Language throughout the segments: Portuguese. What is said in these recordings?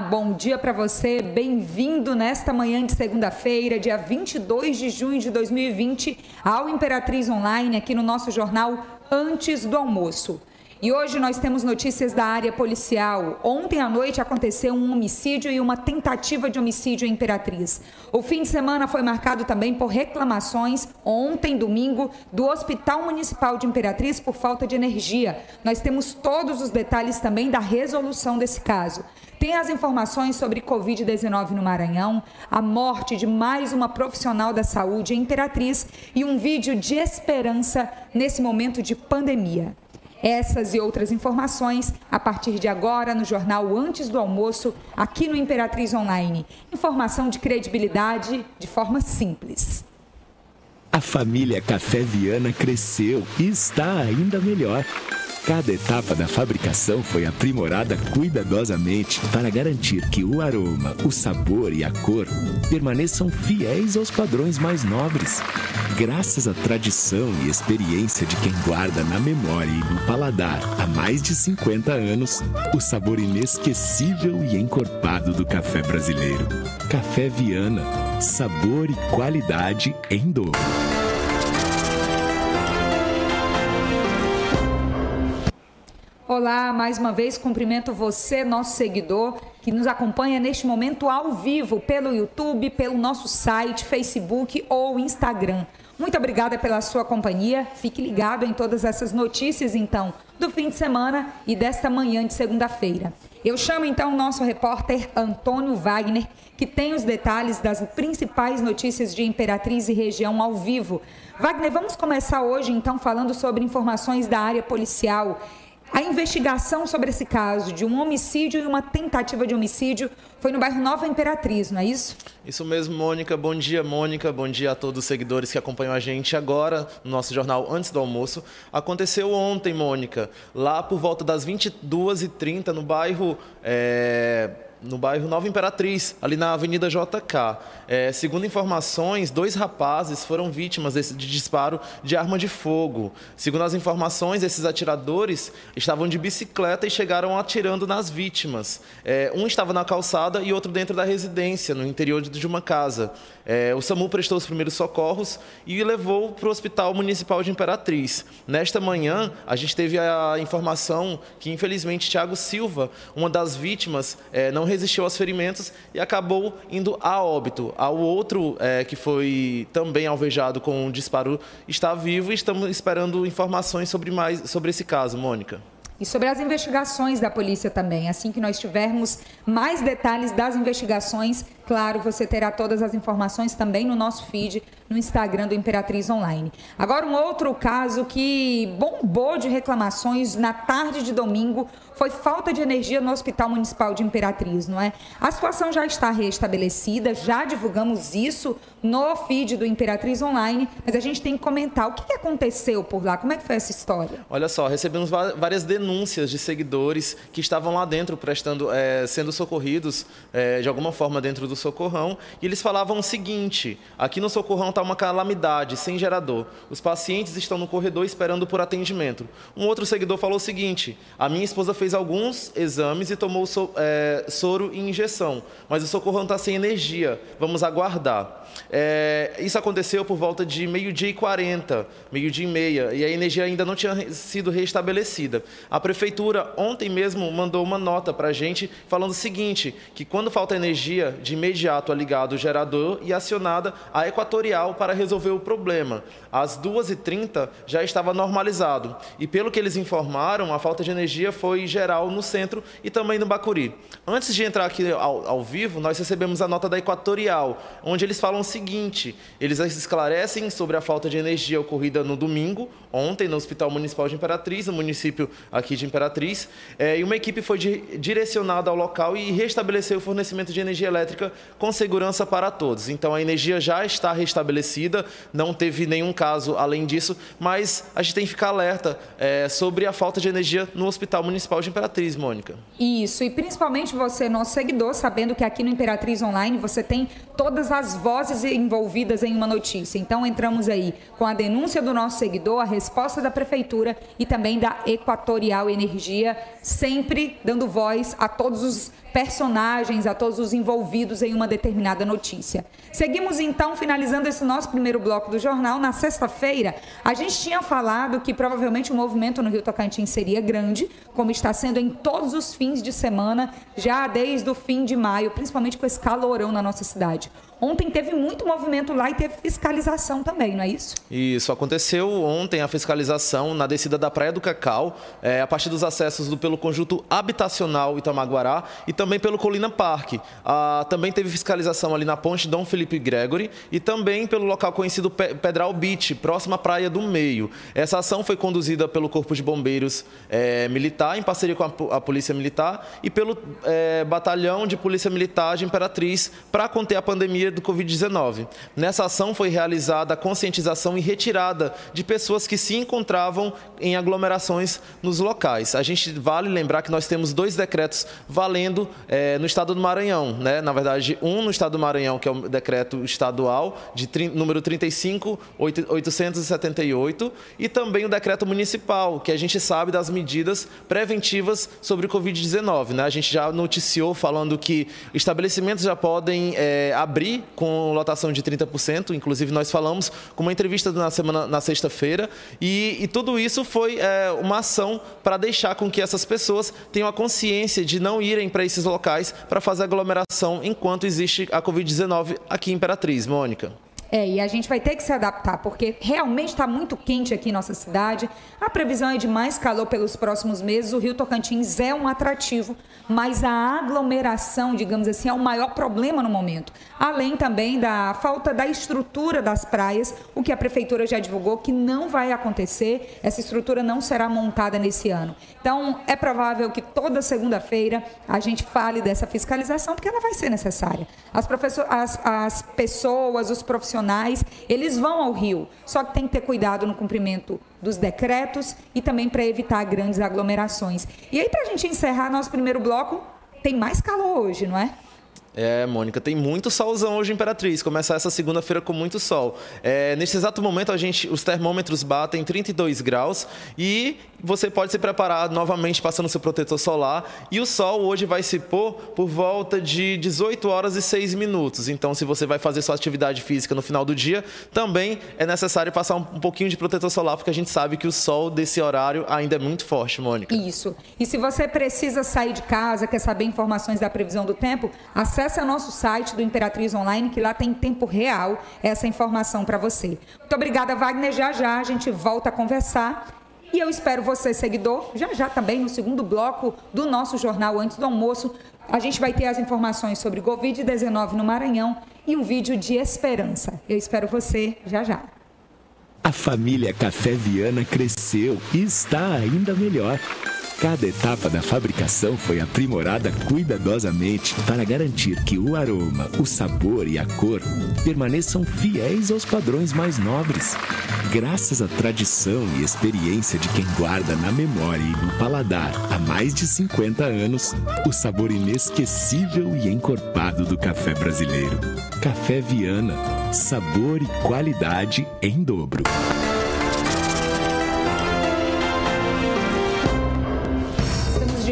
Bom dia para você. Bem-vindo nesta manhã de segunda-feira, dia 22 de junho de 2020, ao Imperatriz Online, aqui no nosso jornal Antes do Almoço. E hoje nós temos notícias da área policial. Ontem à noite aconteceu um homicídio e uma tentativa de homicídio em Imperatriz. O fim de semana foi marcado também por reclamações, ontem, domingo, do Hospital Municipal de Imperatriz por falta de energia. Nós temos todos os detalhes também da resolução desse caso. Tem as informações sobre Covid-19 no Maranhão, a morte de mais uma profissional da saúde Imperatriz e um vídeo de esperança nesse momento de pandemia. Essas e outras informações a partir de agora no jornal Antes do Almoço, aqui no Imperatriz Online. Informação de credibilidade de forma simples. A família Café Viana cresceu e está ainda melhor. Cada etapa da fabricação foi aprimorada cuidadosamente para garantir que o aroma, o sabor e a cor permaneçam fiéis aos padrões mais nobres. Graças à tradição e experiência de quem guarda na memória e no paladar há mais de 50 anos, o sabor inesquecível e encorpado do café brasileiro. Café Viana, sabor e qualidade em dobro. Mais uma vez cumprimento você, nosso seguidor, que nos acompanha neste momento ao vivo pelo YouTube, pelo nosso site, Facebook ou Instagram. Muito obrigada pela sua companhia. Fique ligado em todas essas notícias, então, do fim de semana e desta manhã de segunda-feira. Eu chamo então o nosso repórter Antônio Wagner, que tem os detalhes das principais notícias de Imperatriz e região ao vivo. Wagner, vamos começar hoje então falando sobre informações da área policial. A investigação sobre esse caso de um homicídio e uma tentativa de homicídio foi no bairro Nova Imperatriz, não é isso? Isso mesmo, Mônica. Bom dia, Mônica. Bom dia a todos os seguidores que acompanham a gente agora no nosso jornal Antes do Almoço. Aconteceu ontem, Mônica, lá por volta das 22h30 no bairro. É no bairro Nova Imperatriz, ali na Avenida JK. É, segundo informações, dois rapazes foram vítimas desse, de disparo de arma de fogo. Segundo as informações, esses atiradores estavam de bicicleta e chegaram atirando nas vítimas. É, um estava na calçada e outro dentro da residência, no interior de uma casa. É, o SAMU prestou os primeiros socorros e levou para o Hospital Municipal de Imperatriz. Nesta manhã, a gente teve a informação que, infelizmente, Tiago Silva, uma das vítimas, é, não resistiu aos ferimentos e acabou indo a óbito. O outro, é, que foi também alvejado com um disparo, está vivo e estamos esperando informações sobre, mais, sobre esse caso, Mônica e sobre as investigações da polícia também. Assim que nós tivermos mais detalhes das investigações, claro, você terá todas as informações também no nosso feed no Instagram do Imperatriz Online. Agora, um outro caso que bombou de reclamações na tarde de domingo foi falta de energia no Hospital Municipal de Imperatriz, não é? A situação já está restabelecida, já divulgamos isso no feed do Imperatriz Online, mas a gente tem que comentar o que aconteceu por lá, como é que foi essa história? Olha só, recebemos várias denúncias de seguidores que estavam lá dentro prestando, é, sendo socorridos é, de alguma forma dentro do socorrão e eles falavam o seguinte: aqui no socorrão está uma calamidade sem gerador, os pacientes estão no corredor esperando por atendimento. Um outro seguidor falou o seguinte: a minha esposa fez alguns exames e tomou so, é, soro e injeção, mas o socorrão está sem energia, vamos aguardar. É, isso aconteceu por volta de meio-dia e 40, meio-dia e meia, e a energia ainda não tinha sido restabelecida. A prefeitura ontem mesmo mandou uma nota para a gente falando o seguinte, que quando falta energia, de imediato ligado o gerador e acionada a equatorial para resolver o problema. Às 2h30 já estava normalizado, e pelo que eles informaram, a falta de energia foi geral no centro e também no Bacuri. Antes de entrar aqui ao, ao vivo, nós recebemos a nota da Equatorial, onde eles falam o seguinte: eles esclarecem sobre a falta de energia ocorrida no domingo, ontem, no Hospital Municipal de Imperatriz, no município aqui de Imperatriz, é, e uma equipe foi de, direcionada ao local e restabeleceu o fornecimento de energia elétrica com segurança para todos. Então a energia já está restabelecida, não teve nenhum caso além disso, mas a gente tem que ficar alerta é, sobre a falta de energia no Hospital Municipal de Imperatriz, Mônica. Isso, e principalmente você, nosso seguidor, sabendo que aqui no Imperatriz Online você tem todas as vozes envolvidas em uma notícia. Então entramos aí com a denúncia do nosso seguidor, a resposta da prefeitura e também da Equatorial Energia, sempre dando voz a todos os personagens, a todos os envolvidos em uma determinada notícia. Seguimos então, finalizando esse nosso primeiro bloco do jornal. Na sexta-feira, a gente tinha falado que provavelmente o movimento no Rio Tocantins seria grande, como está sendo em todos os fins de semana, já desde o fim de maio, principalmente com esse calorão na nossa cidade. Ontem teve muito movimento lá e teve fiscalização também, não é isso? Isso, aconteceu ontem a fiscalização na descida da Praia do Cacau, é, a partir dos acessos do, pelo conjunto habitacional Itamaguará e também pelo Colina Parque. Ah, também teve fiscalização ali na ponte Dom Felipe Gregory e também pelo local conhecido Pedral Beach, próxima à Praia do Meio. Essa ação foi conduzida pelo Corpo de Bombeiros é, Militar, em parceria com a, a Polícia Militar, e pelo é, Batalhão de Polícia Militar de Imperatriz, para conter a pandemia do Covid-19. Nessa ação foi realizada a conscientização e retirada de pessoas que se encontravam em aglomerações nos locais. A gente vale lembrar que nós temos dois decretos valendo é, no estado do Maranhão. Né? Na verdade, um no estado do Maranhão, que é o decreto estadual de número 35.878, e também o decreto municipal, que a gente sabe das medidas preventivas sobre o Covid-19. Né? A gente já noticiou falando que estabelecimentos já podem é, abrir com lotação de 30%, inclusive nós falamos com uma entrevista na semana na sexta-feira, e, e, tudo isso foi é, uma ação para deixar com que essas pessoas tenham a consciência de não irem para esses locais para fazer aglomeração enquanto existe a Covid-19 aqui em Imperatriz, Mônica. É, e a gente vai ter que se adaptar, porque realmente está muito quente aqui em nossa cidade. A previsão é de mais calor pelos próximos meses. O Rio Tocantins é um atrativo, mas a aglomeração, digamos assim, é o maior problema no momento. Além também da falta da estrutura das praias, o que a prefeitura já divulgou que não vai acontecer. Essa estrutura não será montada nesse ano. Então, é provável que toda segunda-feira a gente fale dessa fiscalização, porque ela vai ser necessária. As, as, as pessoas, os profissionais, eles vão ao rio, só que tem que ter cuidado no cumprimento dos decretos e também para evitar grandes aglomerações. E aí, para a gente encerrar nosso primeiro bloco, tem mais calor hoje, não é? É, Mônica, tem muito solzão hoje Imperatriz. Começar essa segunda-feira com muito sol. É, neste exato momento, a gente, os termômetros batem 32 graus e você pode se preparar novamente passando seu protetor solar. E o sol hoje vai se pôr por volta de 18 horas e 6 minutos. Então, se você vai fazer sua atividade física no final do dia, também é necessário passar um, um pouquinho de protetor solar, porque a gente sabe que o sol desse horário ainda é muito forte, Mônica. Isso. E se você precisa sair de casa, quer saber informações da previsão do tempo, acesse acesse o nosso site do Imperatriz Online, que lá tem tempo real essa informação para você. Muito obrigada, Wagner. Já já a gente volta a conversar. E eu espero você, seguidor, já já também no segundo bloco do nosso jornal antes do almoço. A gente vai ter as informações sobre Covid-19 no Maranhão e um vídeo de esperança. Eu espero você já já. A família Café Viana cresceu e está ainda melhor. Cada etapa da fabricação foi aprimorada cuidadosamente para garantir que o aroma, o sabor e a cor permaneçam fiéis aos padrões mais nobres. Graças à tradição e experiência de quem guarda na memória e no paladar há mais de 50 anos o sabor inesquecível e encorpado do café brasileiro. Café Viana, sabor e qualidade em dobro.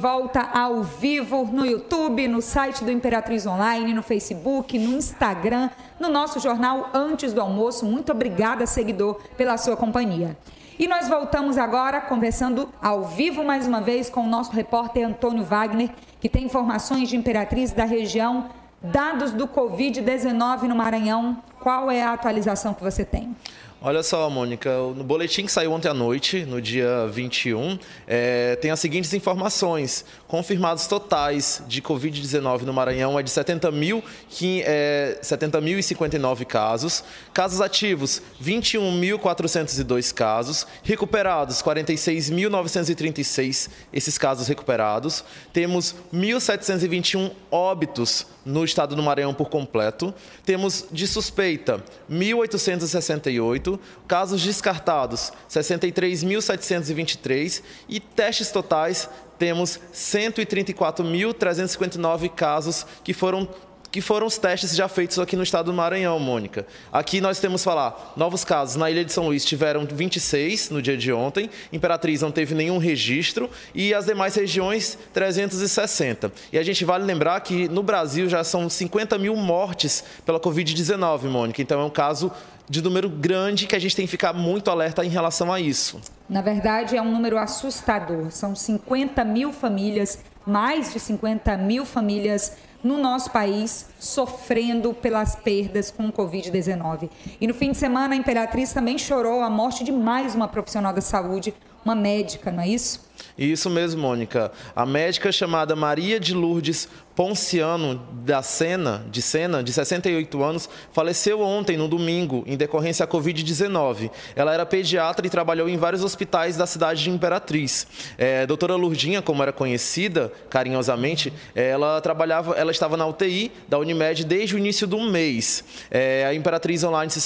Volta ao vivo no YouTube, no site do Imperatriz Online, no Facebook, no Instagram, no nosso jornal Antes do Almoço. Muito obrigada, seguidor, pela sua companhia. E nós voltamos agora conversando ao vivo mais uma vez com o nosso repórter Antônio Wagner, que tem informações de Imperatriz da região, dados do Covid-19 no Maranhão. Qual é a atualização que você tem? Olha só, Mônica, no boletim que saiu ontem à noite, no dia 21, é, tem as seguintes informações. Confirmados totais de Covid-19 no Maranhão é de 70.059 é, 70 casos. Casos ativos, 21.402 casos. Recuperados, 46.936 esses casos recuperados. Temos 1.721 óbitos no estado do Maranhão por completo. Temos de suspeita 1.868, casos descartados 63.723 e testes totais temos 134.359 casos que foram que foram os testes já feitos aqui no estado do Maranhão, Mônica. Aqui nós temos falar novos casos na Ilha de São Luís tiveram 26 no dia de ontem, Imperatriz não teve nenhum registro e as demais regiões 360. E a gente vale lembrar que no Brasil já são 50 mil mortes pela Covid-19, Mônica. Então é um caso de número grande que a gente tem que ficar muito alerta em relação a isso. Na verdade, é um número assustador. São 50 mil famílias, mais de 50 mil famílias no nosso país sofrendo pelas perdas com o Covid-19. E no fim de semana, a Imperatriz também chorou a morte de mais uma profissional da saúde, uma médica, não é isso? Isso mesmo, Mônica. A médica chamada Maria de Lourdes Ponciano da Sena, de Sena, de 68 anos, faleceu ontem, no domingo, em decorrência da Covid-19. Ela era pediatra e trabalhou em vários hospitais da cidade de Imperatriz. É, doutora Lourdinha, como era conhecida carinhosamente, ela trabalhava, ela estava na UTI da Unimed desde o início do mês. É, a Imperatriz Online se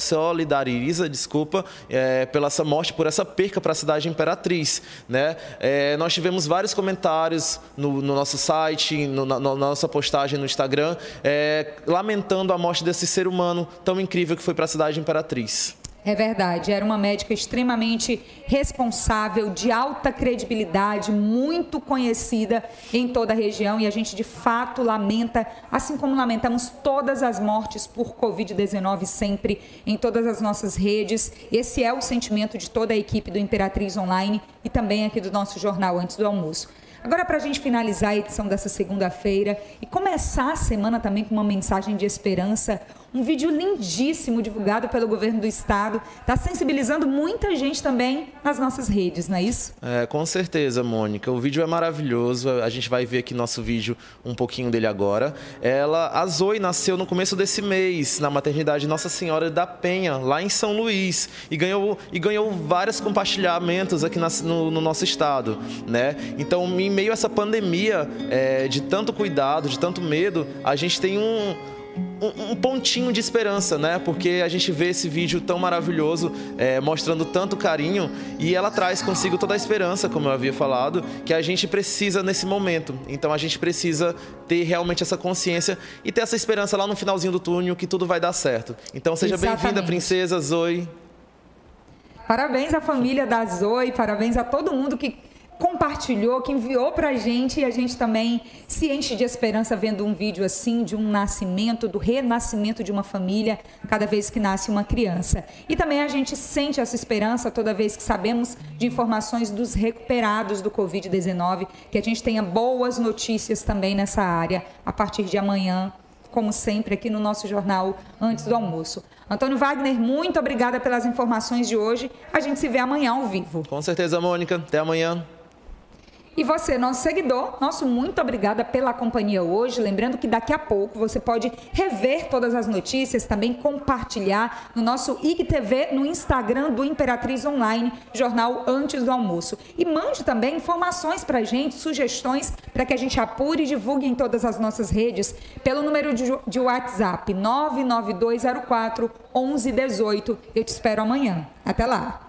solidariza, desculpa, é, pela essa morte, por essa perca para a cidade de Imperatriz. Né? É, nós tivemos vários comentários no, no nosso site, no, na, na, nossa postagem no Instagram, é, lamentando a morte desse ser humano tão incrível que foi para a cidade de Imperatriz. É verdade, era uma médica extremamente responsável, de alta credibilidade, muito conhecida em toda a região e a gente de fato lamenta, assim como lamentamos todas as mortes por Covid-19 sempre em todas as nossas redes. Esse é o sentimento de toda a equipe do Imperatriz Online e também aqui do nosso jornal antes do almoço. Agora, para a gente finalizar a edição dessa segunda-feira e começar a semana também com uma mensagem de esperança, um vídeo lindíssimo divulgado pelo governo do estado. Está sensibilizando muita gente também nas nossas redes, não é isso? É, com certeza, Mônica. O vídeo é maravilhoso. A gente vai ver aqui nosso vídeo, um pouquinho dele agora. Ela, a Zoe nasceu no começo desse mês, na maternidade Nossa Senhora da Penha, lá em São Luís. E ganhou, e ganhou vários compartilhamentos aqui na, no, no, nosso estado. Né? Então, em meio a essa pandemia é, de tanto cuidado, de tanto medo, a gente tem um um, um, pontinho de esperança, né? Porque a gente vê esse vídeo tão maravilhoso, é, mostrando tanto carinho, e ela traz consigo toda a esperança, como eu havia falado, que a gente precisa nesse momento. Então a gente precisa ter realmente essa consciência e ter essa esperança lá no finalzinho do túnel que tudo vai dar certo. Então seja bem-vinda, princesa Zoe. Parabéns à família da Zoe, parabéns a todo mundo que compartilhou, que enviou para a gente e a gente também se enche de esperança vendo um vídeo assim de um nascimento, do renascimento de uma família cada vez que nasce uma criança. E também a gente sente essa esperança toda vez que sabemos de informações dos recuperados do Covid-19, que a gente tenha boas notícias também nessa área a partir de amanhã, como sempre aqui no nosso jornal antes do almoço. Antônio Wagner, muito obrigada pelas informações de hoje. A gente se vê amanhã ao vivo. Com certeza, Mônica. Até amanhã. E você, nosso seguidor, nosso muito obrigada pela companhia hoje. Lembrando que daqui a pouco você pode rever todas as notícias, também compartilhar no nosso IGTV no Instagram do Imperatriz Online, jornal antes do almoço. E mande também informações para a gente, sugestões para que a gente apure e divulgue em todas as nossas redes pelo número de, WhatsApp 99204 1118. Eu te espero amanhã. Até lá!